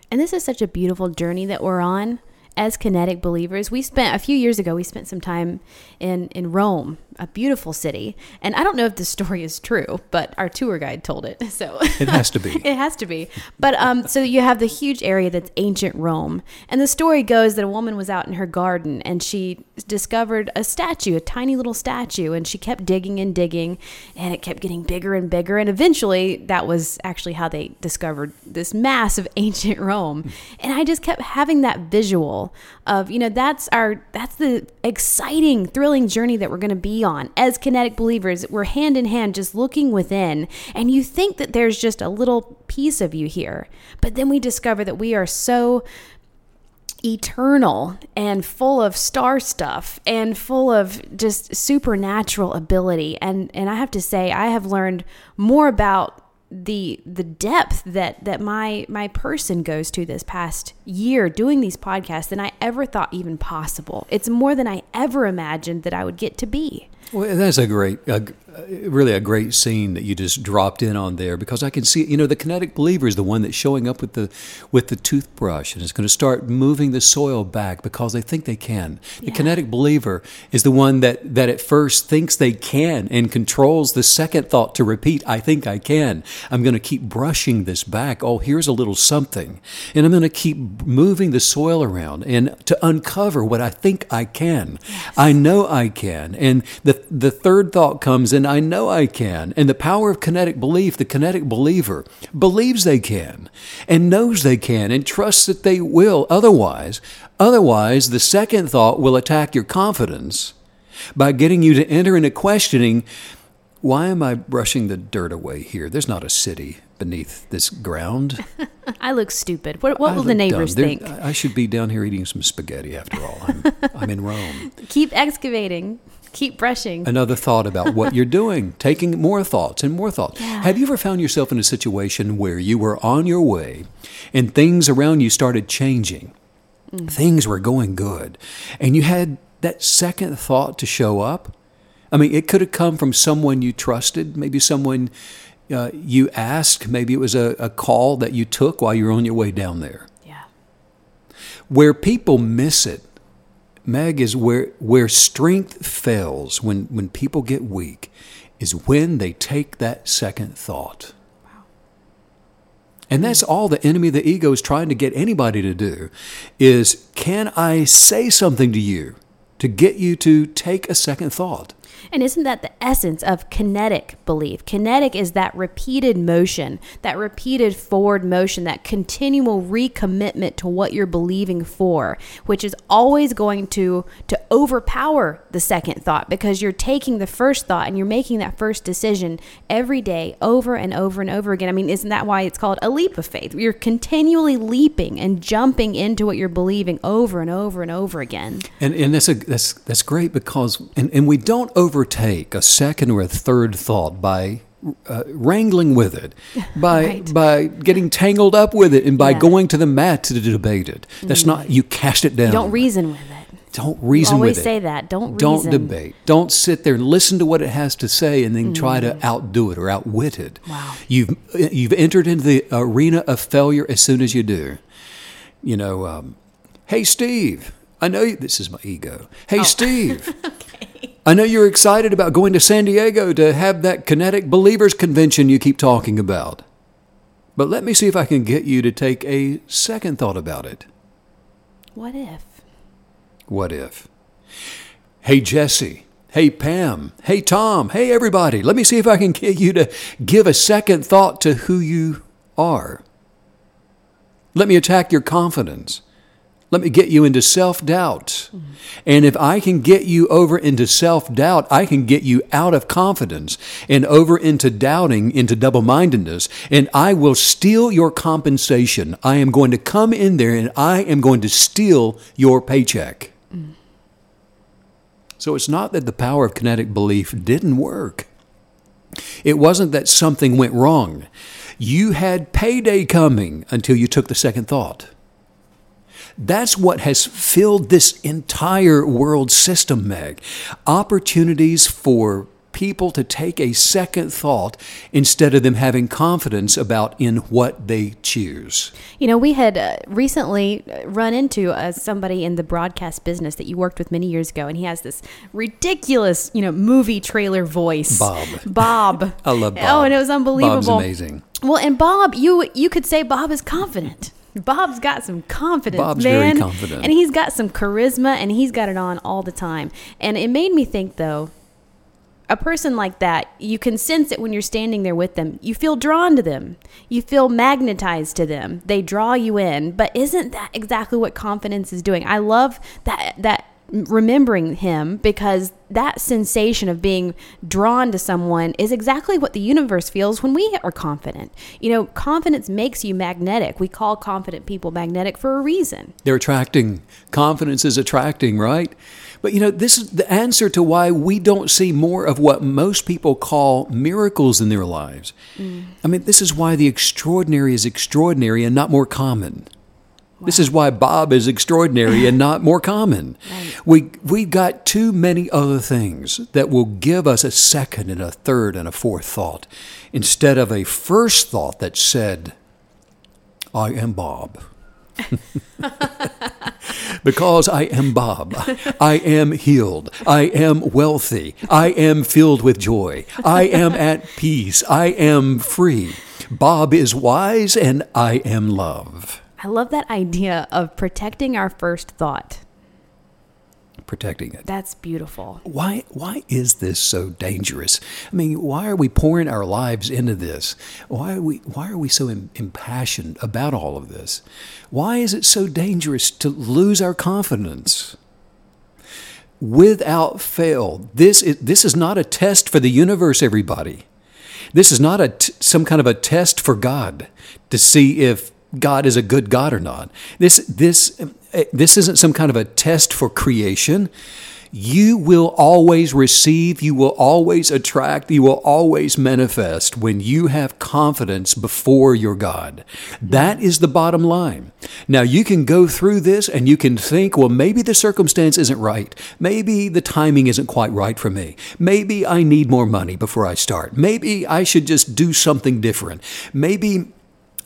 And this is such a beautiful journey that we're on as kinetic believers. We spent a few years ago, we spent some time in, in Rome a beautiful city. And I don't know if this story is true, but our tour guide told it. So It has to be. it has to be. But um, so you have the huge area that's ancient Rome, and the story goes that a woman was out in her garden and she discovered a statue, a tiny little statue, and she kept digging and digging, and it kept getting bigger and bigger, and eventually that was actually how they discovered this mass of ancient Rome. And I just kept having that visual of you know that's our that's the exciting, thrilling journey that we're going to be on as kinetic believers. We're hand in hand, just looking within, and you think that there's just a little piece of you here, but then we discover that we are so eternal and full of star stuff and full of just supernatural ability and and I have to say I have learned more about the the depth that that my my person goes to this past year doing these podcasts than I ever thought even possible. It's more than I ever imagined that I would get to be. Well, that's a great, a, Uh, really a great scene that you just dropped in on there because I can see, you know, the kinetic believer is the one that's showing up with the with the toothbrush and is going to start moving the soil back because they think they can. The Yeah. kinetic believer is the one that that at first thinks they can and controls the second thought to repeat, "I think I can." I'm going to keep brushing this back. Oh, here's a little something, and I'm going to keep moving the soil around and to uncover what I think I can. I know I can, and the the third thought comes in, I know I can. And the power of kinetic belief, the kinetic believer believes they can and knows they can and trusts that they will. Otherwise, otherwise the second thought will attack your confidence by getting you to enter into questioning why am I brushing the dirt away here? There's not a city beneath this ground. I look stupid. What, what will the neighbors think? I should be down here eating some spaghetti after all. I'm, I'm in Rome. Keep excavating. Keep brushing. another thought about what you're doing, taking more thoughts and more thoughts. Yeah. Have you ever found yourself in a situation where you were on your way and things around you started changing? Things were going good, and you had that second thought to show up? I mean, it could have come from someone you trusted, maybe someone uh, you asked, maybe it was a, a call that you took while you were on your way down there. Yeah. Where people miss it, Meg, is where where strength fails when when people get weak, is when they take that second thought. And that's all the enemy of the ego is trying to get anybody to do is can I say something to you to get you to take a second thought? And isn't that the essence of kinetic belief? Kinetic is that repeated motion, that repeated forward motion, that continual recommitment to what you're believing for, which is always going to to overpower the second thought because you're taking the first thought and you're making that first decision every day over and over and over again. I mean, isn't that why it's called a leap of faith? You're continually leaping and jumping into what you're believing over and over and over again. And and that's a that's that's great because and, and we don't overtake a second or a third thought by uh, wrangling with it, by Right. by getting tangled up with it, and by Yeah. going to the mat to debate it. That's not you cast it down. You don't reason with it. Don't reason always with it. say that. Don't Don't reason. debate. Don't sit there and listen to what it has to say and then try to outdo it or outwit it. Mm. Wow. You've you've entered into the arena of failure as soon as you do. You know, um, hey Steve, I know you, this is my ego. Hey Oh. Steve. I know you're excited about going to San Diego to have that kinetic believers convention you keep talking about. But let me see if I can get you to take a second thought about it. What if? What if? Hey, Jesse. Hey, Pam. Hey, Tom. Hey, everybody. Let me see if I can get you to give a second thought to who you are. Let me attack your confidence. Let me get you into self doubt. Mm-hmm. And if I can get you over into self doubt, I can get you out of confidence and over into doubting, into double mindedness, and I will steal your compensation. I am going to come in there and I am going to steal your paycheck. Mm. So it's not that the power of kinetic belief didn't work. It wasn't that something went wrong. You had payday coming until you took the second thought. That's what has filled this entire world system, Meg. Opportunities for people to take a second thought instead of them having confidence about in what they choose. You know, we had uh, recently run into uh, somebody in the broadcast business that you worked with many years ago, and he has this ridiculous, you know, movie trailer voice. Bob. Bob. I love Bob. Oh, and it was unbelievable. Bob's amazing. Well, and Bob, you you could say Bob is confident. Bob's got some confidence, Bob's very man. confident. and he's got some charisma, and he's got it on all the time. And it made me think, though, a person like that, you can sense it when you're standing there with them. You feel drawn to them. You feel magnetized to them. They draw you in. But isn't that exactly what confidence is doing? I love that that remembering him because that sensation of being drawn to someone is exactly what the universe feels when we are confident. You know, confidence makes you magnetic. We call confident people magnetic for a reason. They're attracting. Confidence is attracting, right? But you know, this is the answer to why we don't see more of what most people call miracles in their lives. Mm. I mean, this is why the extraordinary is extraordinary and not more common. This is why Bob is extraordinary and not more common. We we've got too many other things that will give us a second and a third and a fourth thought instead of a first thought that said, "I am Bob." because I am Bob. I am healed. I am wealthy. I am filled with joy. I am at peace. I am free. Bob is wise and I am love. I love that idea of protecting our first thought. Protecting it. That's beautiful. Why why is this so dangerous? I mean, why are we pouring our lives into this? Why are we why are we so impassioned about all of this? Why is it so dangerous to lose our confidence? Without fail, this is, this is not a test for the universe, everybody. This is not a t- some kind of a test for God to see if God is a good God or not. This this eh, this isn't some kind of a test for creation. You will always receive, you will always attract, you will always manifest when you have confidence before your God. That is the bottom line. Now, you can go through this and you can think, well, maybe the circumstance isn't right. Maybe the timing isn't quite right for me. Maybe I need more money before I start. Maybe I should just do something different. Maybe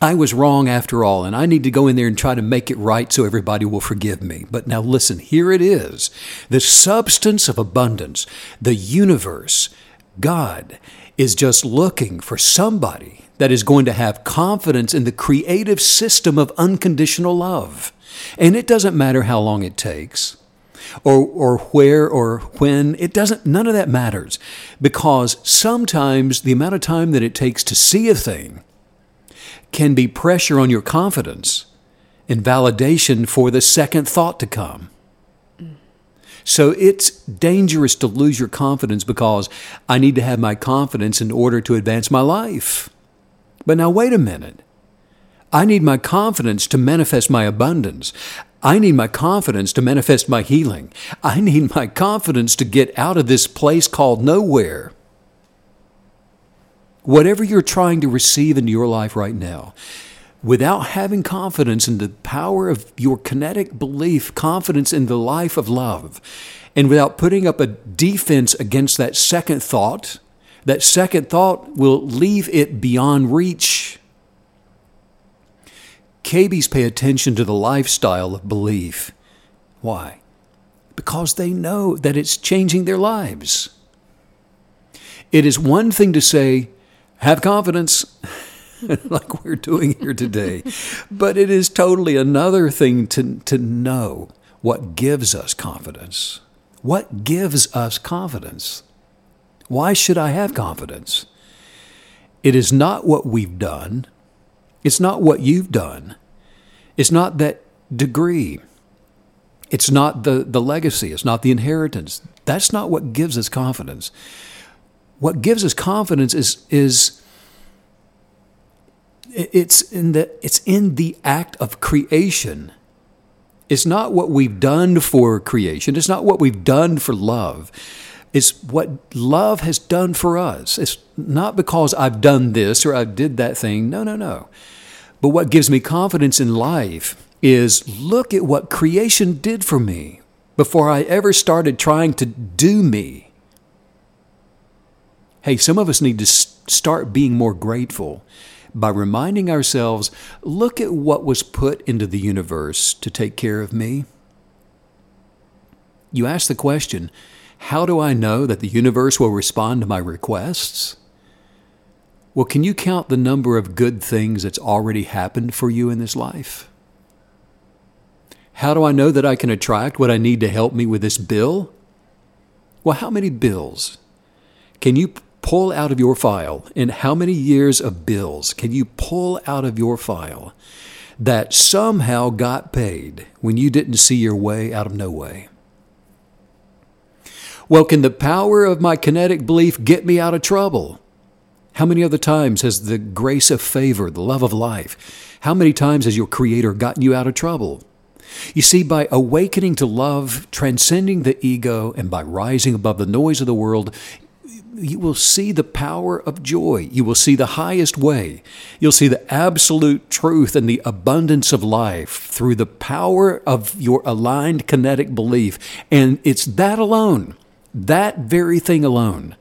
I was wrong after all, and I need to go in there and try to make it right so everybody will forgive me. But now listen, here it is the substance of abundance, the universe, God is just looking for somebody that is going to have confidence in the creative system of unconditional love. And it doesn't matter how long it takes. Or, or where or when it doesn't none of that matters because sometimes the amount of time that it takes to see a thing can be pressure on your confidence and validation for the second thought to come. So it's dangerous to lose your confidence because I need to have my confidence in order to advance my life. But now, wait a minute. I need my confidence to manifest my abundance. I need my confidence to manifest my healing. I need my confidence to get out of this place called nowhere. Whatever you're trying to receive into your life right now, without having confidence in the power of your kinetic belief, confidence in the life of love, and without putting up a defense against that second thought, that second thought will leave it beyond reach. KBs pay attention to the lifestyle of belief. Why? Because they know that it's changing their lives. It is one thing to say, have confidence, like we're doing here today, but it is totally another thing to, to know what gives us confidence. What gives us confidence? Why should I have confidence? It is not what we've done. It's not what you've done. It's not that degree. It's not the, the legacy. It's not the inheritance. That's not what gives us confidence. What gives us confidence is, is it's in the it's in the act of creation. It's not what we've done for creation. It's not what we've done for love. It's what love has done for us. It's not because I've done this or I did that thing. No, no, no. But what gives me confidence in life is look at what creation did for me before I ever started trying to do me. Hey, some of us need to start being more grateful by reminding ourselves look at what was put into the universe to take care of me. You ask the question how do I know that the universe will respond to my requests? Well, can you count the number of good things that's already happened for you in this life? How do I know that I can attract what I need to help me with this bill? Well, how many bills can you pull out of your file? And how many years of bills can you pull out of your file that somehow got paid when you didn't see your way out of no way? Well, can the power of my kinetic belief get me out of trouble? How many other times has the grace of favor, the love of life, how many times has your Creator gotten you out of trouble? You see, by awakening to love, transcending the ego, and by rising above the noise of the world, you will see the power of joy. You will see the highest way. You'll see the absolute truth and the abundance of life through the power of your aligned kinetic belief. And it's that alone, that very thing alone,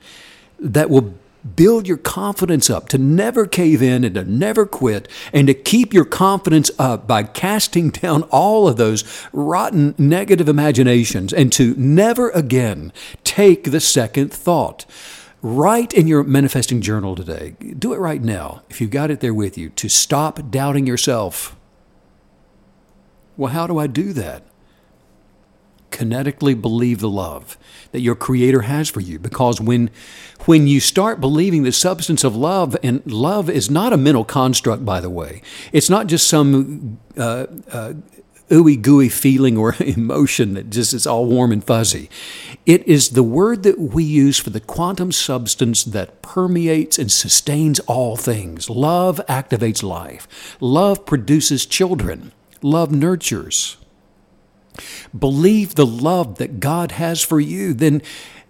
that will build your confidence up, to never cave in and to never quit, and to keep your confidence up by casting down all of those rotten negative imaginations and to never again take the second thought. Write in your manifesting journal today. Do it right now, if you've got it there with you, to stop doubting yourself. Well, how do I do that? Kinetically believe the love that your creator has for you because when when you start believing the substance of love and love is not a mental construct by the way it's not just some uh, uh, ooey gooey feeling or emotion that just is all warm and fuzzy. It is the word that we use for the quantum substance that permeates and sustains all things. Love activates life, love produces children, love nurtures. Believe the love that God has for you, then,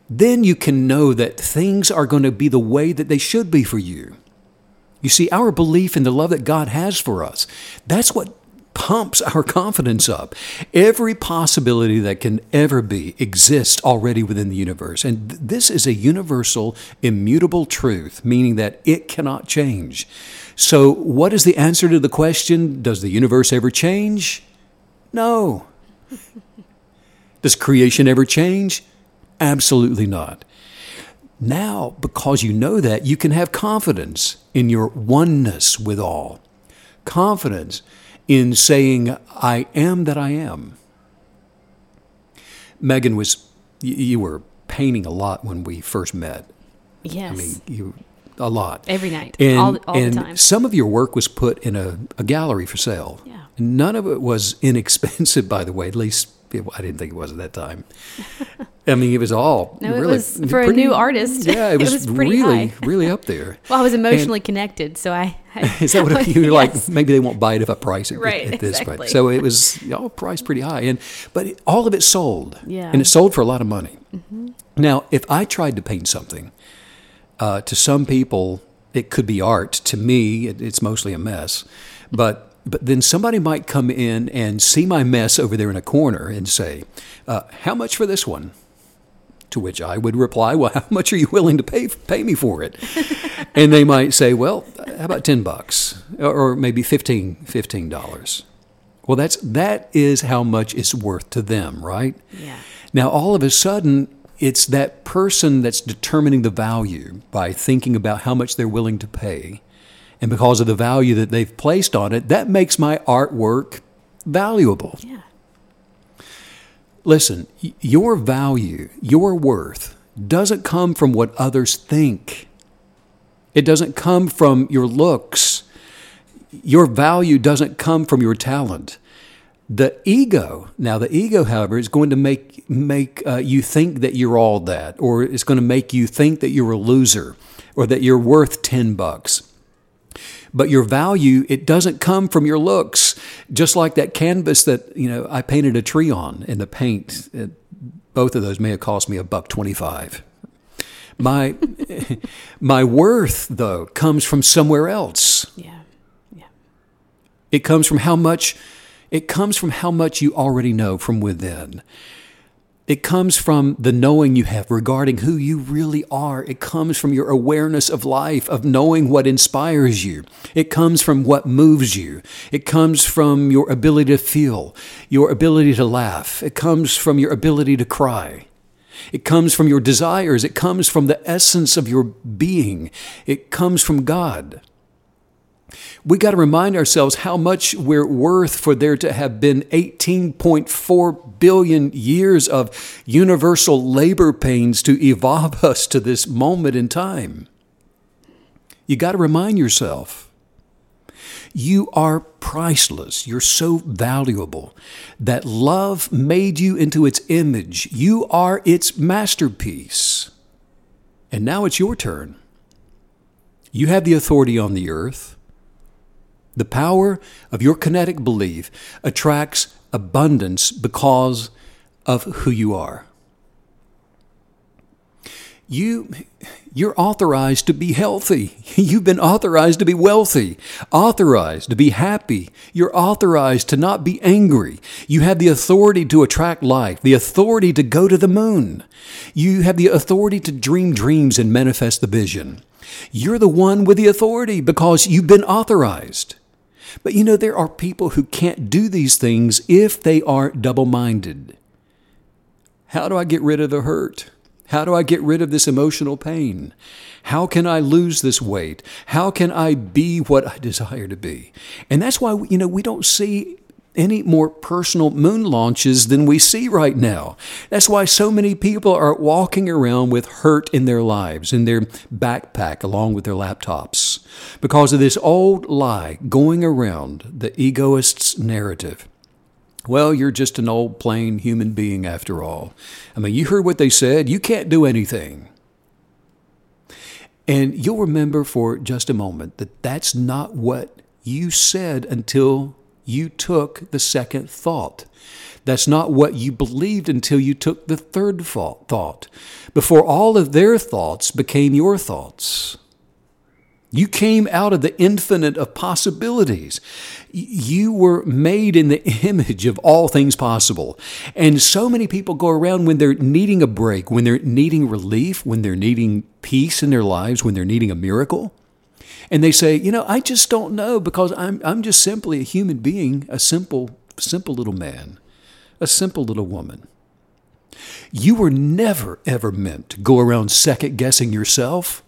then you can know that things are going to be the way that they should be for you. You see, our belief in the love that God has for us, that's what pumps our confidence up. Every possibility that can ever be exists already within the universe. And this is a universal, immutable truth, meaning that it cannot change. So, what is the answer to the question Does the universe ever change? No. Does creation ever change? Absolutely not. Now, because you know that, you can have confidence in your oneness with all. Confidence in saying, I am that I am. Megan was, you were painting a lot when we first met. Yes. I mean, you, a lot. Every night. And, all, all and the time. some of your work was put in a, a gallery for sale. Yeah. None of it was inexpensive, by the way. At least I didn't think it was at that time. I mean, it was all No, it really was for a new artist, Yeah, it it was, was pretty really, high. really up there. Well, I was emotionally connected, so I. I Is that what you were Yes. like? Maybe they won't buy it if I price it Right, at this exactly. point. So it was all priced pretty high, and but it, all of it sold. Yeah. and it sold for a lot of money. Now, if I tried to paint something, uh, to some people it could be art. To me, it, it's mostly a mess. But but then somebody might come in and see my mess over there in a corner and say, uh, "How much for this one?" To which I would reply, "Well, how much are you willing to pay pay me for it?" and they might say, "Well, how about ten bucks, or, maybe 15 dollars?" Well, that's that is how much it's worth to them, right? Yeah. Now, all of a sudden, it's that person that's determining the value by thinking about how much they're willing to pay, and because of the value that they've placed on it, that makes my artwork valuable. Yeah. Listen, your value, your worth, doesn't come from what others think. It doesn't come from your looks. Your value doesn't come from your talent. The ego, now the ego, however, is going to make make uh, you think that you're all that, or it's going to make you think that you're a loser, or that you're worth ten bucks. But your value, it doesn't come from your looks. Just like that canvas that you know I painted a tree on, and the paint, uh, both of those may have cost me a buck twenty-five. My my worth, though, comes from somewhere else. Yeah. Yeah. It comes from how much it comes from how much you already know from within. It comes from the knowing you have regarding who you really are. It comes from your awareness of life, of knowing what inspires you. It comes from what moves you. It comes from your ability to feel, your ability to laugh. It comes from your ability to cry. It comes from your desires. It comes from the essence of your being. It comes from God we got to remind ourselves how much we're worth for there to have been 18.4 billion years of universal labor pains to evolve us to this moment in time. You got to remind yourself. You are priceless. You're so valuable that love made you into its image. You are its masterpiece. And now it's your turn. You have the authority on the earth. The power of your kinetic belief attracts abundance because of who you are. You, you're authorized to be healthy. You've been authorized to be wealthy, authorized to be happy. You're authorized to not be angry. You have the authority to attract life, the authority to go to the moon. You have the authority to dream dreams and manifest the vision. You're the one with the authority because you've been authorized. But you know, there are people who can't do these things if they are double minded. How do I get rid of the hurt? How do I get rid of this emotional pain? How can I lose this weight? How can I be what I desire to be? And that's why, you know, we don't see any more personal moon launches than we see right now. That's why so many people are walking around with hurt in their lives, in their backpack, along with their laptops, because of this old lie going around the egoist's narrative. Well, you're just an old, plain human being after all. I mean, you heard what they said. You can't do anything. And you'll remember for just a moment that that's not what you said until you took the second thought. That's not what you believed until you took the third thought, before all of their thoughts became your thoughts. You came out of the infinite of possibilities. You were made in the image of all things possible. And so many people go around when they're needing a break, when they're needing relief, when they're needing peace in their lives, when they're needing a miracle. And they say, you know, I just don't know because I'm, I'm just simply a human being, a simple, simple little man, a simple little woman. You were never, ever meant to go around second guessing yourself.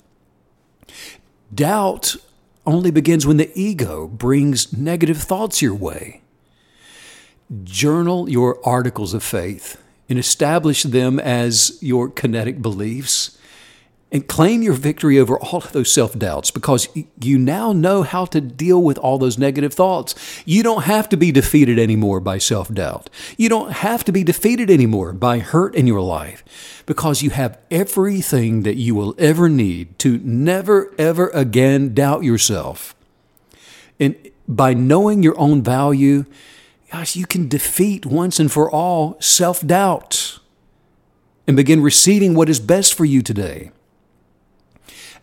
Doubt only begins when the ego brings negative thoughts your way. Journal your articles of faith and establish them as your kinetic beliefs and claim your victory over all of those self doubts because you now know how to deal with all those negative thoughts. You don't have to be defeated anymore by self doubt. You don't have to be defeated anymore by hurt in your life because you have everything that you will ever need to never, ever again doubt yourself. And by knowing your own value, gosh, you can defeat once and for all self doubt and begin receiving what is best for you today.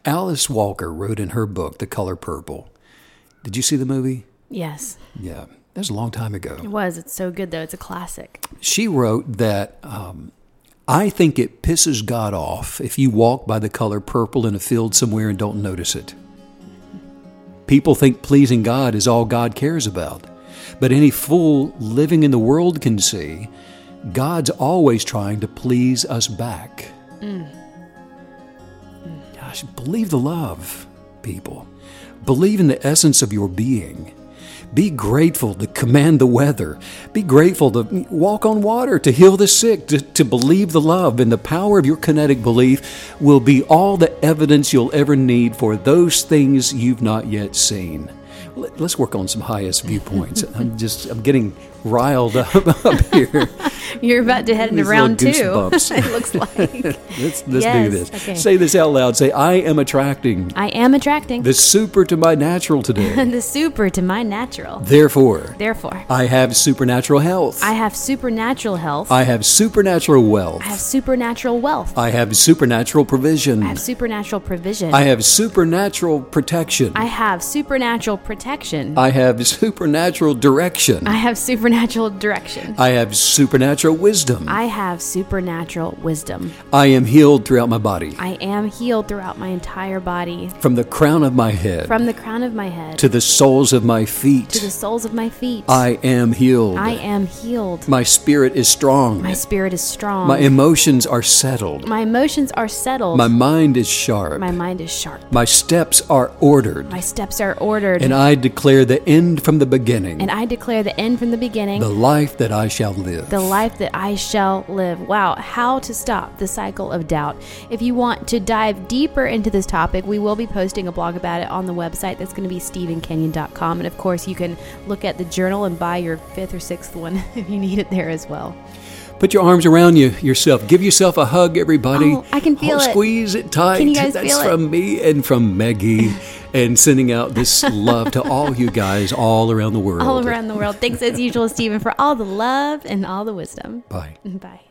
Alice Walker wrote in her book, The Color Purple. Did you see the movie? Yes. Yeah, that was a long time ago. It was. It's so good, though. It's a classic. She wrote that um, I think it pisses God off if you walk by the color purple in a field somewhere and don't notice it. People think pleasing God is all God cares about. But any fool living in the world can see God's always trying to please us back. Mm gosh, believe the love, people. Believe in the essence of your being. Be grateful to command the weather. Be grateful to walk on water, to heal the sick, to, to believe the love. And the power of your kinetic belief will be all the evidence you'll ever need for those things you've not yet seen. Let's work on some highest viewpoints. I'm just, I'm getting riled up up here. You're about to head into round two. it looks like. let's let's yes, do this. Okay. Say this out loud. Say, I am attracting. I am attracting. The super to my natural today. the super to my natural. Therefore. Therefore. I have supernatural health. I have supernatural health. I have supernatural wealth. I have supernatural wealth. I have supernatural provision. I have supernatural provision. I have supernatural protection. I have supernatural protection. I have supernatural direction. I have supernatural direction. I have supernatural wisdom. I have supernatural wisdom. I am healed throughout my body. I am healed throughout my entire body, From the crown of my head from the crown of my head to the soles of my feet. to the soles of my feet. I am healed. I am healed. My spirit is strong. My spirit is strong. My emotions are settled. My emotions are settled. My mind is sharp. My mind is sharp. My steps are ordered. My steps are ordered. And I declare the end from the beginning, And I declare the end from the beginning. The life that I shall live. the life that I shall live. Wow, how to stop the cycle of doubt. If you want to dive deeper into this topic, we will be posting a blog about it on the website. That's going to be StevenCanyon.com. And of course, you can look at the journal and buy your fifth or sixth one if you need it there as well. Put your arms around you yourself. Give yourself a hug, everybody. Oh, I can feel Oh, it. Squeeze it tight. Can you guys That's feel it? from me and from Meggie. and sending out this love to all you guys all around the world. All around the world. Thanks as usual, Steven, for all the love and all the wisdom. Bye. Bye.